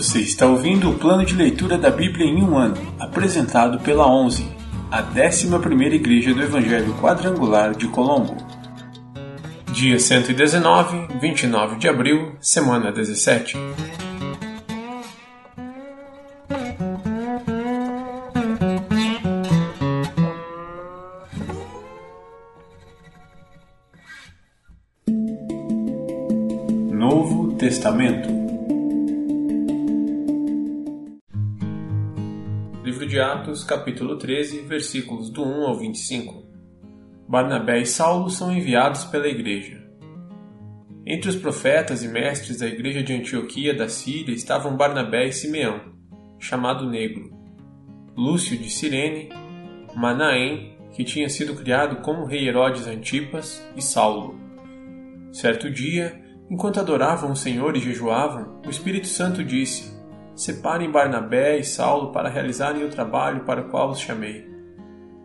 Você está ouvindo o plano de leitura da Bíblia em um ano, apresentado pela 11, a 11ª Igreja do Evangelho Quadrangular de Colombo. Dia 119, 29 de abril, semana 17. Novo Testamento Livro de Atos, capítulo 13, versículos do 1 ao 25. Barnabé e Saulo são enviados pela igreja. Entre os profetas e mestres da igreja de Antioquia da Síria estavam Barnabé e Simeão, chamado Negro, Lúcio de Cirene, Manaém, que tinha sido criado como rei Herodes Antipas, e Saulo. Certo dia, enquanto adoravam o Senhor e jejuavam, o Espírito Santo disse: Separem Barnabé e Saulo para realizarem o trabalho para o qual os chamei.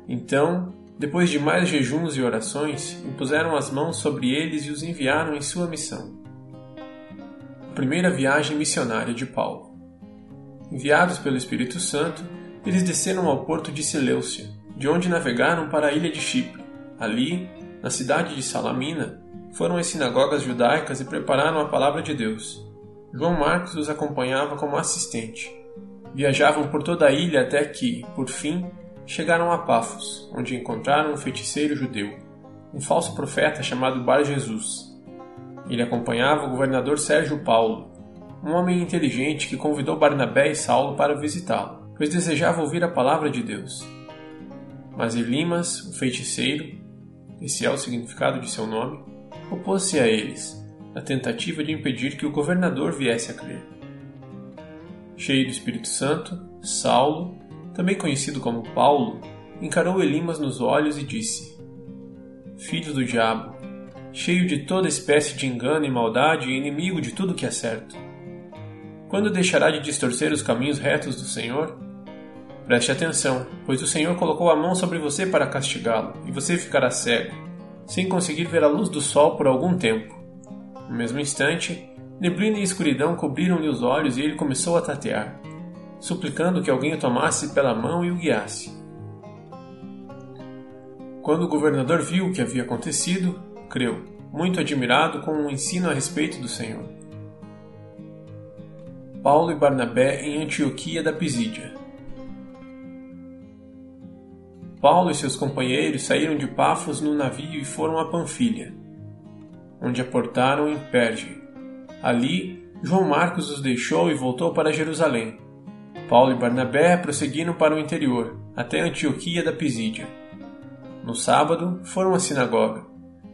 Então, depois de mais jejuns e orações, impuseram as mãos sobre eles e os enviaram em sua missão. Primeira viagem missionária de Paulo. Enviados pelo Espírito Santo, eles desceram ao porto de Seleucia, de onde navegaram para a ilha de Chipre. Ali, na cidade de Salamina, foram às sinagogas judaicas e prepararam a palavra de Deus. João Marcos os acompanhava como assistente. Viajavam por toda a ilha até que, por fim, chegaram a Pafos, onde encontraram um feiticeiro judeu, um falso profeta chamado Bar Jesus. Ele acompanhava o governador Sérgio Paulo, um homem inteligente que convidou Barnabé e Saulo para visitá-lo, pois desejava ouvir a palavra de Deus. Mas Elimas, o feiticeiro, esse é o significado de seu nome, opôs-se a eles na tentativa de impedir que o governador viesse a crer. Cheio do Espírito Santo, Saulo, também conhecido como Paulo, encarou Elimas nos olhos e disse: Filho do diabo, cheio de toda espécie de engano e maldade e inimigo de tudo que é certo. Quando deixará de distorcer os caminhos retos do Senhor? Preste atenção, pois o Senhor colocou a mão sobre você para castigá-lo, e você ficará cego, sem conseguir ver a luz do sol por algum tempo. No mesmo instante, neblina e escuridão cobriram-lhe os olhos e ele começou a tatear, suplicando que alguém o tomasse pela mão e o guiasse. Quando o governador viu o que havia acontecido, creu, muito admirado com o ensino a respeito do Senhor. Paulo e Barnabé em Antioquia da Pisídia. Paulo e seus companheiros saíram de Pafos no navio e foram a Panfilha onde aportaram em Perge. Ali, João Marcos os deixou e voltou para Jerusalém. Paulo e Barnabé prosseguiram para o interior, até Antioquia da Pisídia. No sábado, foram à sinagoga.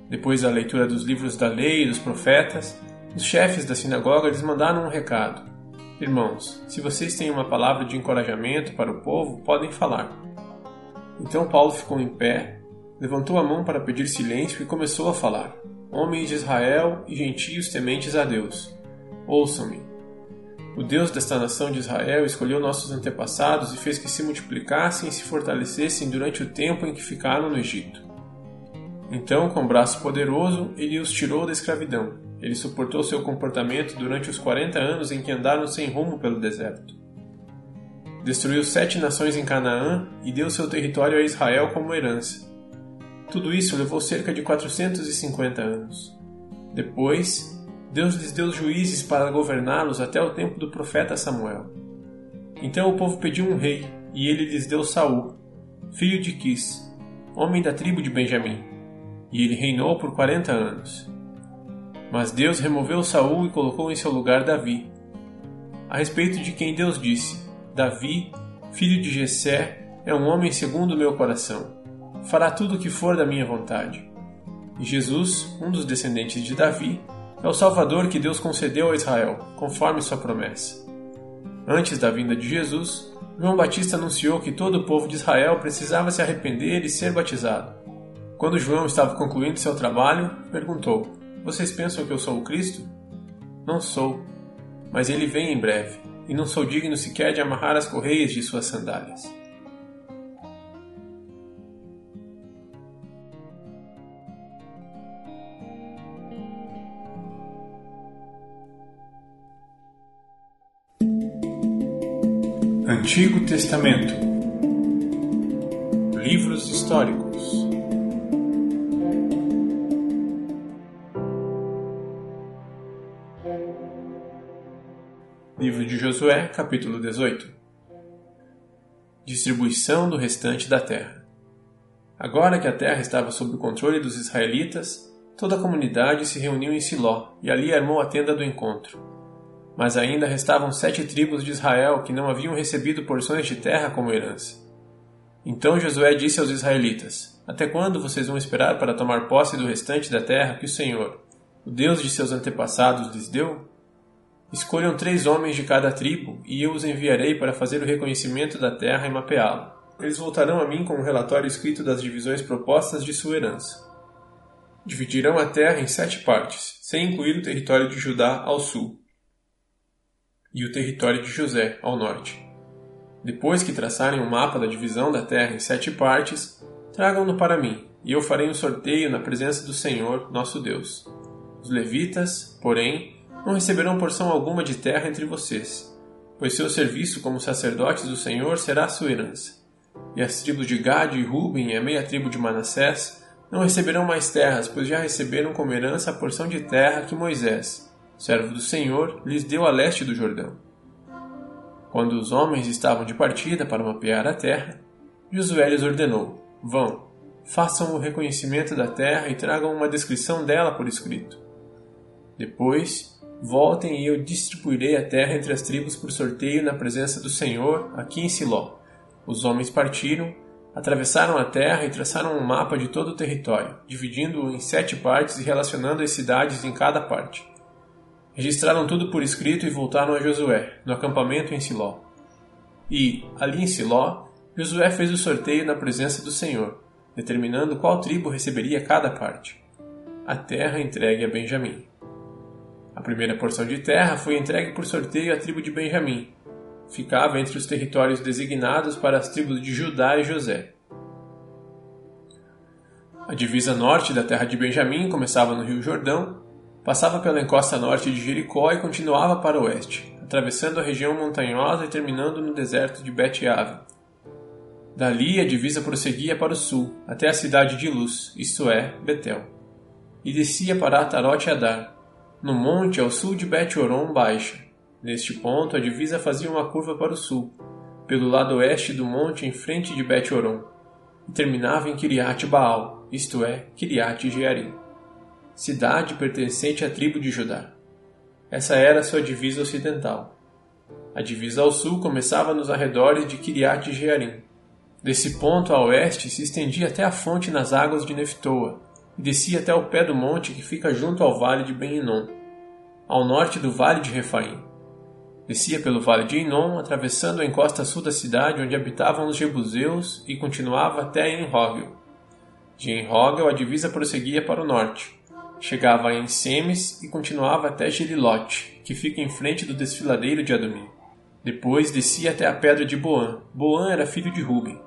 Depois da leitura dos livros da lei e dos profetas, os chefes da sinagoga lhes mandaram um recado. Irmãos, se vocês têm uma palavra de encorajamento para o povo, podem falar. Então Paulo ficou em pé, levantou a mão para pedir silêncio e começou a falar homens de Israel e gentios tementes a Deus. Ouçam-me. O Deus desta nação de Israel escolheu nossos antepassados e fez que se multiplicassem e se fortalecessem durante o tempo em que ficaram no Egito. Então, com braço poderoso, ele os tirou da escravidão. Ele suportou seu comportamento durante os quarenta anos em que andaram sem rumo pelo deserto. Destruiu sete nações em Canaã e deu seu território a Israel como herança. Tudo isso levou cerca de 450 anos. Depois, Deus lhes deu juízes para governá-los até o tempo do profeta Samuel. Então o povo pediu um rei, e ele lhes deu Saul, filho de Quis, homem da tribo de Benjamim, e ele reinou por quarenta anos. Mas Deus removeu Saul e colocou em seu lugar Davi, a respeito de quem Deus disse: Davi, filho de Jessé, é um homem segundo o meu coração fará tudo o que for da minha vontade. E Jesus, um dos descendentes de Davi, é o Salvador que Deus concedeu a Israel, conforme sua promessa. Antes da vinda de Jesus, João Batista anunciou que todo o povo de Israel precisava se arrepender e ser batizado. Quando João estava concluindo seu trabalho, perguntou: Vocês pensam que eu sou o Cristo? Não sou, mas ele vem em breve, e não sou digno sequer de amarrar as correias de suas sandálias. Antigo Testamento Livros históricos Livro de Josué, capítulo 18 Distribuição do restante da terra. Agora que a terra estava sob o controle dos israelitas, toda a comunidade se reuniu em Siló e ali armou a tenda do encontro. Mas ainda restavam sete tribos de Israel que não haviam recebido porções de terra como herança. Então Josué disse aos israelitas: Até quando vocês vão esperar para tomar posse do restante da terra que o Senhor, o Deus de seus antepassados, lhes deu? Escolham três homens de cada tribo, e eu os enviarei para fazer o reconhecimento da terra e mapeá-la. Eles voltarão a mim com um relatório escrito das divisões propostas de sua herança. Dividirão a terra em sete partes, sem incluir o território de Judá ao sul e o território de José ao norte. Depois que traçarem um mapa da divisão da terra em sete partes, tragam-no para mim, e eu farei um sorteio na presença do Senhor, nosso Deus. Os levitas, porém, não receberão porção alguma de terra entre vocês, pois seu serviço como sacerdotes do Senhor será sua herança. E as tribos de Gade e Ruben e a meia tribo de Manassés não receberão mais terras, pois já receberam como herança a porção de terra que Moisés, servo do Senhor, lhes deu a leste do Jordão. Quando os homens estavam de partida para mapear a terra, Josué lhes ordenou: Vão, façam o reconhecimento da terra e tragam uma descrição dela por escrito. Depois, Voltem e eu distribuirei a terra entre as tribos por sorteio na presença do Senhor, aqui em Siló. Os homens partiram, atravessaram a terra e traçaram um mapa de todo o território, dividindo-o em sete partes e relacionando as cidades em cada parte. Registraram tudo por escrito e voltaram a Josué, no acampamento em Siló. E, ali em Siló, Josué fez o sorteio na presença do Senhor, determinando qual tribo receberia cada parte. A terra entregue a Benjamim. A primeira porção de terra foi entregue por sorteio à tribo de Benjamim. Ficava entre os territórios designados para as tribos de Judá e José. A divisa norte da terra de Benjamim começava no Rio Jordão, passava pela encosta norte de Jericó e continuava para o oeste, atravessando a região montanhosa e terminando no deserto de Bet-Ave. Dali a divisa prosseguia para o sul, até a cidade de Luz, isto é, Betel, e descia para Atarote Adar, no monte ao sul de Bet-Horon baixa. Neste ponto, a divisa fazia uma curva para o sul, pelo lado oeste do monte em frente de Bet-Horon, e terminava em Kiriat Baal, isto é, Kiriat Jearim, cidade pertencente à tribo de Judá. Essa era sua divisa ocidental. A divisa ao sul começava nos arredores de Kiriat Jearim. Desse ponto a oeste se estendia até a fonte nas águas de Neftoa, e descia até o pé do monte que fica junto ao vale de Ben-Inon, ao norte do vale de Refaim. Descia pelo vale de Inon, atravessando a encosta sul da cidade onde habitavam os Jebuseus e continuava até Enrogel. De Enrogel a divisa prosseguia para o norte. Chegava em Semes e continuava até Gelilote, que fica em frente do desfiladeiro de Adomim. Depois descia até a pedra de Boã. Boã era filho de Ruben.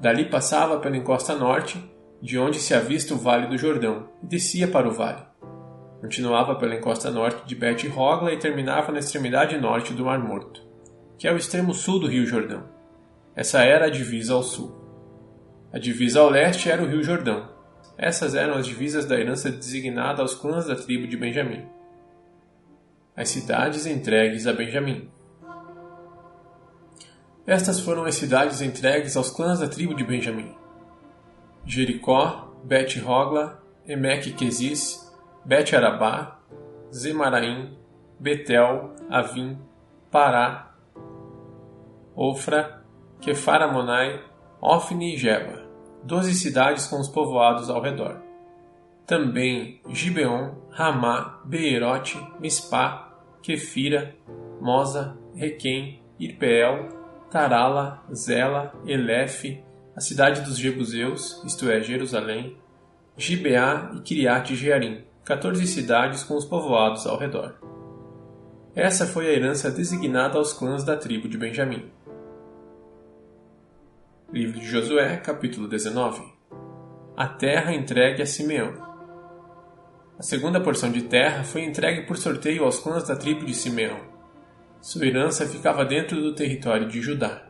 Dali passava pela encosta norte de onde se avista o Vale do Jordão, e descia para o vale. Continuava pela encosta norte de Bet Hogla e terminava na extremidade norte do Mar Morto, que é o extremo sul do Rio Jordão. Essa era a divisa ao sul. A divisa ao leste era o Rio Jordão. Essas eram as divisas da herança designada aos clãs da tribo de Benjamim. As cidades entregues a Benjamim. Estas foram as cidades entregues aos clãs da tribo de Benjamim. Jericó, Bet-Hogla, Emek-Quezis, Bet-Arabá, Zemaraim, Betel, Avim, Pará, Ofra, Kefaramonai, Ofni e Geba, doze cidades com os povoados ao redor. Também Gibeon, Ramá, Beerote, Mispá, Kefira, Moza, Requem, Irpeel, Tarala, Zela, Elefe, a cidade dos Jebuseus, isto é, Jerusalém, Gibeá e Kiriat Jearim, 14 cidades com os povoados ao redor. Essa foi a herança designada aos clãs da tribo de Benjamim. Livro de Josué, capítulo 19. A terra entregue a Simeão. A segunda porção de terra foi entregue por sorteio aos clãs da tribo de Simeão. Sua herança ficava dentro do território de Judá.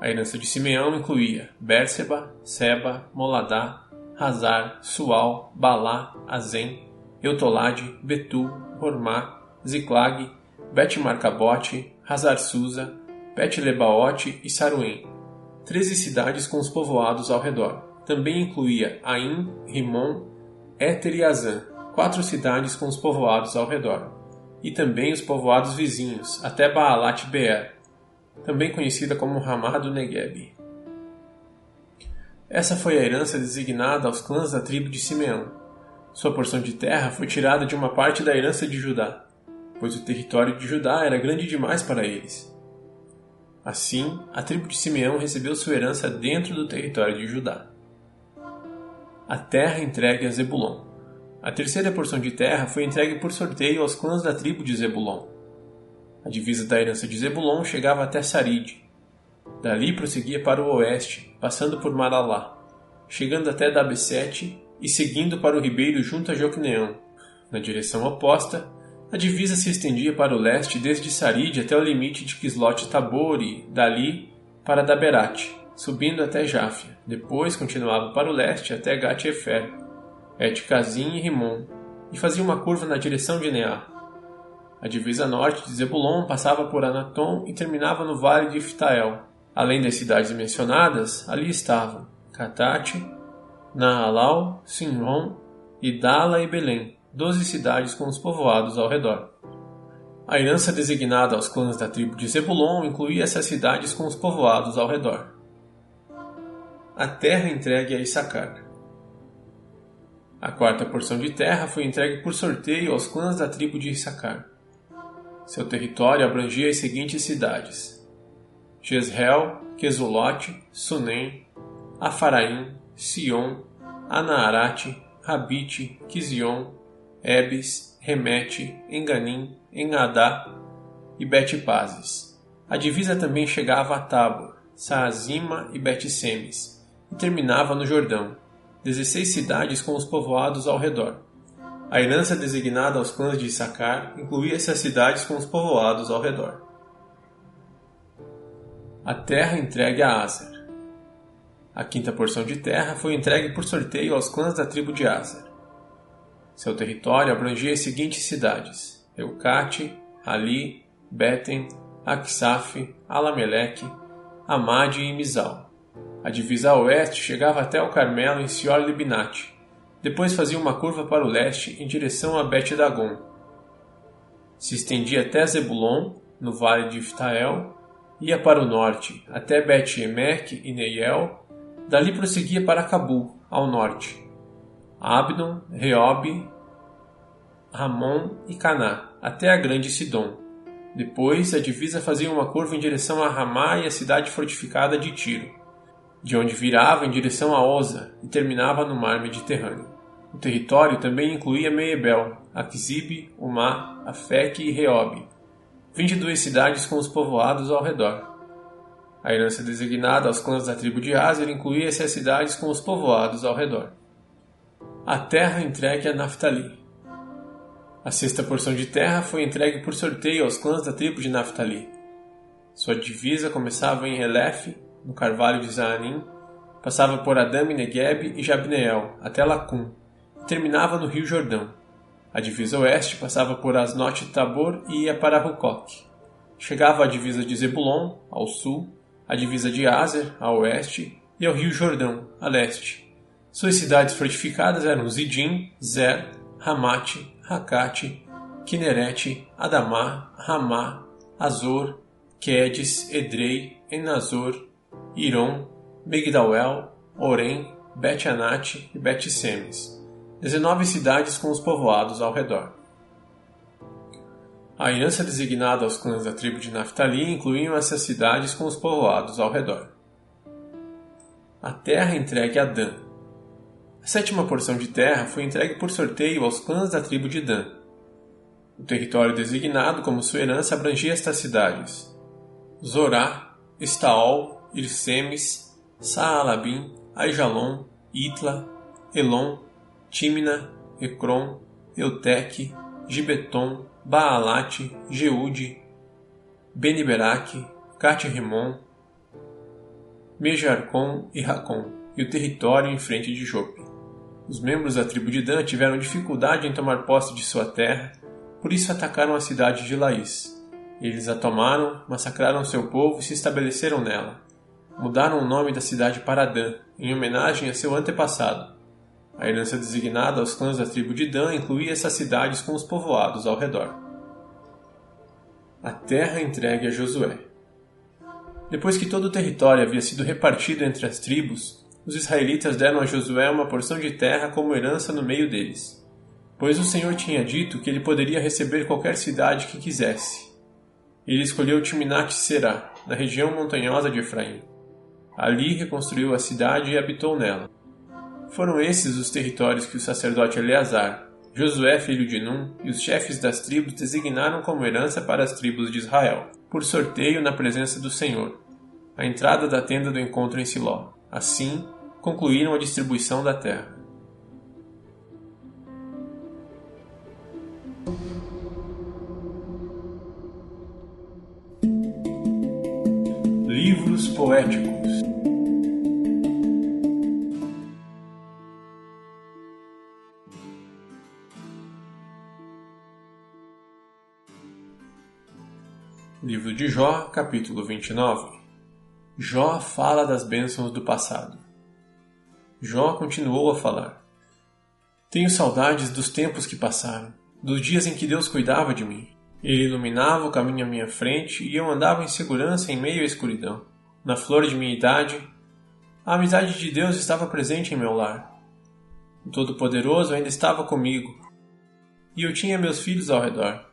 A herança de Simeão incluía Bérseba, Seba, Moladá, Hazar, Sual, Balá, Azem, Eutolade, Betu, Hormá, Ziclag, Bet-Marcabote, Hazar-Susa, Bet-Lebaote e Saruim 13 cidades com os povoados ao redor. Também incluía Ain, Rimon, Éter e Azan, quatro cidades com os povoados ao redor, e também os povoados vizinhos, até Baalat Beer, também conhecida como Ramá do Negev. Essa foi a herança designada aos clãs da tribo de Simeão. Sua porção de terra foi tirada de uma parte da herança de Judá, pois o território de Judá era grande demais para eles. Assim, a tribo de Simeão recebeu sua herança dentro do território de Judá. A terra entregue a Zebulon. A terceira porção de terra foi entregue por sorteio aos clãs da tribo de Zebulon. A divisa da herança de Zebulon chegava até Sarid. Dali prosseguia para o oeste, passando por Maralá, chegando até Dabesete e seguindo para o ribeiro junto a Jocneão. Na direção oposta, a divisa se estendia para o leste desde Sarid até o limite de Kislot Tabor e, dali, para Daberat, subindo até Jáfia. Depois continuava para o leste até Gat-Efer, Et-Kazim e Rimon, e fazia uma curva na direção de Neá. A divisa norte de Zebulon passava por Anatom e terminava no vale de Iftael. Além das cidades mencionadas, ali estavam Catate, Nahalal, Sinron, Idala e Belém, doze cidades com os povoados ao redor. A herança designada aos clãs da tribo de Zebulon incluía essas cidades com os povoados ao redor. A terra entregue a Issacar. A quarta porção de terra foi entregue por sorteio aos clãs da tribo de Issacar. Seu território abrangia as seguintes cidades: Jezreel, Quesulote, Sunem, Afaraim, Sion, Anaarate, Rabite, Kizion, Ebes, Remete, Enganim, Engadá e Betipazes. A divisa também chegava a Tabor, Saazima e Betsemes e terminava no Jordão, dezesseis cidades com os povoados ao redor. A herança designada aos clãs de Issacar incluía essas cidades com os povoados ao redor. A terra entregue a Aser. A quinta porção de terra foi entregue por sorteio aos clãs da tribo de Aser. Seu território abrangia as seguintes cidades: Eucate, Ali, Beten, Aksaf, Alameleque, Amade e Mizal. A divisa a oeste chegava até o Carmelo em Sior Libinate, depois fazia uma curva para o leste em direção a Bet Dagon. Se estendia até Zebulon, no vale de Iftael, ia para o norte até Bet Emek e Neiel, dali prosseguia para Cabul, ao norte. Abdon, Reob, Ramon e Caná, até a grande Sidom. Depois, a divisa fazia uma curva em direção a Ramá e a cidade fortificada de Tiro, de onde virava em direção a Oza e terminava no mar Mediterrâneo. O território também incluía Meebel, Aquizib, Umá, Afec e Reob, 22 cidades com os povoados ao redor. A herança designada aos clãs da tribo de Azer incluía essas cidades com os povoados ao redor. A terra entregue a Naphtali. A sexta porção de terra foi entregue por sorteio aos clãs da tribo de Naphtali. Sua divisa começava em Elef, no carvalho de Zaanim, passava por Adam e Negeb e Jabneel, até Lacum, terminava no Rio Jordão. A divisa oeste passava por Asnote Tabor e ia para Hucoque. Chegava à divisa de Zebulon, ao sul, a divisa de Azer, a oeste, e ao Rio Jordão, a leste. Suas cidades fortificadas eram Zidim, Zer, Ramate, Hakate, Kinerete, Adamá, Ramá, Azor, Quedes, Edrei, Enazor, Iron, Migdawel, Orem, Bet-Anate e Bet-Semes. 19 cidades com os povoados ao redor. A herança designada aos clãs da tribo de Naphtali incluíam essas cidades com os povoados ao redor. A terra entregue a Dan. A sétima porção de terra foi entregue por sorteio aos clãs da tribo de Dan. O território designado como sua herança abrangia estas cidades: Zorá, Estaol, Irsemes, Saalabim, Aijalon, Itla, Elon, Tímina, Ecrom, Eutec, Gibeton, Baalate, Jeude, Beniberaque, Cat-Rimon, Mejarcon e Racon, e o território em frente de Jope. Os membros da tribo de Dan tiveram dificuldade em tomar posse de sua terra, por isso atacaram a cidade de Laís. Eles a tomaram, massacraram seu povo e se estabeleceram nela. Mudaram o nome da cidade para Dan, em homenagem a seu antepassado. A herança designada aos clãs da tribo de Dan incluía essas cidades com os povoados ao redor. A terra entregue a Josué. Depois que todo o território havia sido repartido entre as tribos, os israelitas deram a Josué uma porção de terra como herança no meio deles, pois o Senhor tinha dito que ele poderia receber qualquer cidade que quisesse. Ele escolheu Timnat-Será, na região montanhosa de Efraim. Ali reconstruiu a cidade e habitou nela. Foram esses os territórios que o sacerdote Eleazar, Josué filho de Num e os chefes das tribos designaram como herança para as tribos de Israel, por sorteio na presença do Senhor, a entrada da tenda do encontro em Siló. Assim, concluíram a distribuição da terra. Livros poéticos Livro de Jó, capítulo 29 Jó fala das bênçãos do passado. Jó continuou a falar. Tenho saudades dos tempos que passaram, dos dias em que Deus cuidava de mim. Ele iluminava o caminho à minha frente e eu andava em segurança em meio à escuridão. Na flor de minha idade, a amizade de Deus estava presente em meu lar. O Todo-Poderoso ainda estava comigo. E eu tinha meus filhos ao redor.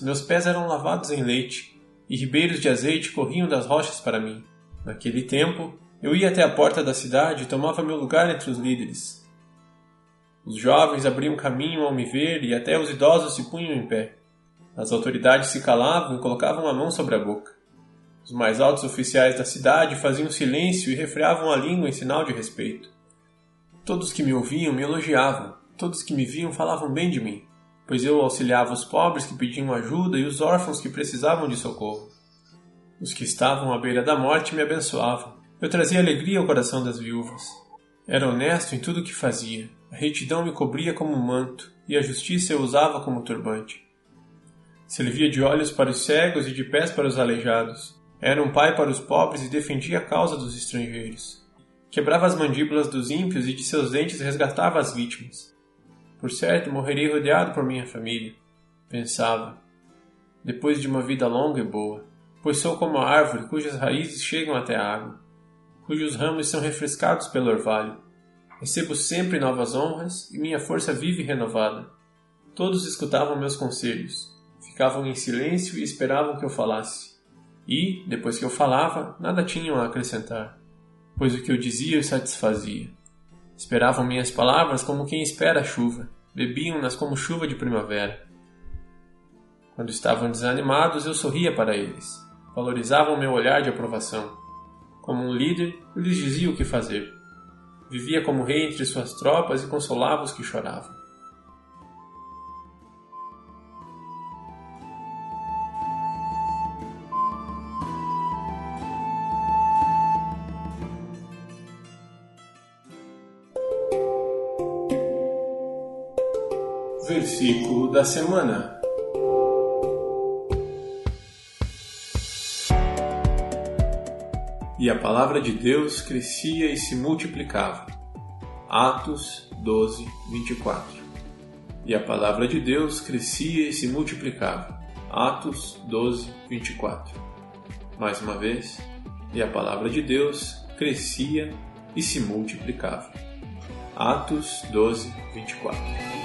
Meus pés eram lavados em leite, e ribeiros de azeite corriam das rochas para mim. Naquele tempo, eu ia até a porta da cidade e tomava meu lugar entre os líderes. Os jovens abriam caminho ao me ver e até os idosos se punham em pé. As autoridades se calavam e colocavam a mão sobre a boca. Os mais altos oficiais da cidade faziam silêncio e refreavam a língua em sinal de respeito. Todos que me ouviam me elogiavam, todos que me viam falavam bem de mim, pois eu auxiliava os pobres que pediam ajuda e os órfãos que precisavam de socorro. Os que estavam à beira da morte me abençoavam. Eu trazia alegria ao coração das viúvas. Era honesto em tudo o que fazia. A retidão me cobria como um manto, e a justiça eu usava como turbante. Servia de olhos para os cegos e de pés para os aleijados. Era um pai para os pobres e defendia a causa dos estrangeiros. Quebrava as mandíbulas dos ímpios e de seus dentes resgatava as vítimas. Por certo, morrerei rodeado por minha família, pensava, depois de uma vida longa e boa, pois sou como a árvore cujas raízes chegam até a água, cujos ramos são refrescados pelo orvalho. Recebo sempre novas honras e minha força vive renovada. Todos escutavam meus conselhos, Ficavam em silêncio e esperavam que eu falasse. E, depois que eu falava, nada tinham a acrescentar, pois o que eu dizia os satisfazia. Esperavam minhas palavras como quem espera a chuva, bebiam-nas como chuva de primavera. Quando estavam desanimados, eu sorria para eles. Valorizavam meu olhar de aprovação. Como um líder, eu lhes dizia o que fazer. Vivia como rei entre suas tropas e consolava os que choravam. Versículo da semana. E a palavra de Deus crescia e se multiplicava. Atos 12, 24. E a palavra de Deus crescia e se multiplicava. Atos 12, 24. Mais uma vez, e a palavra de Deus crescia e se multiplicava. Atos 12, 24.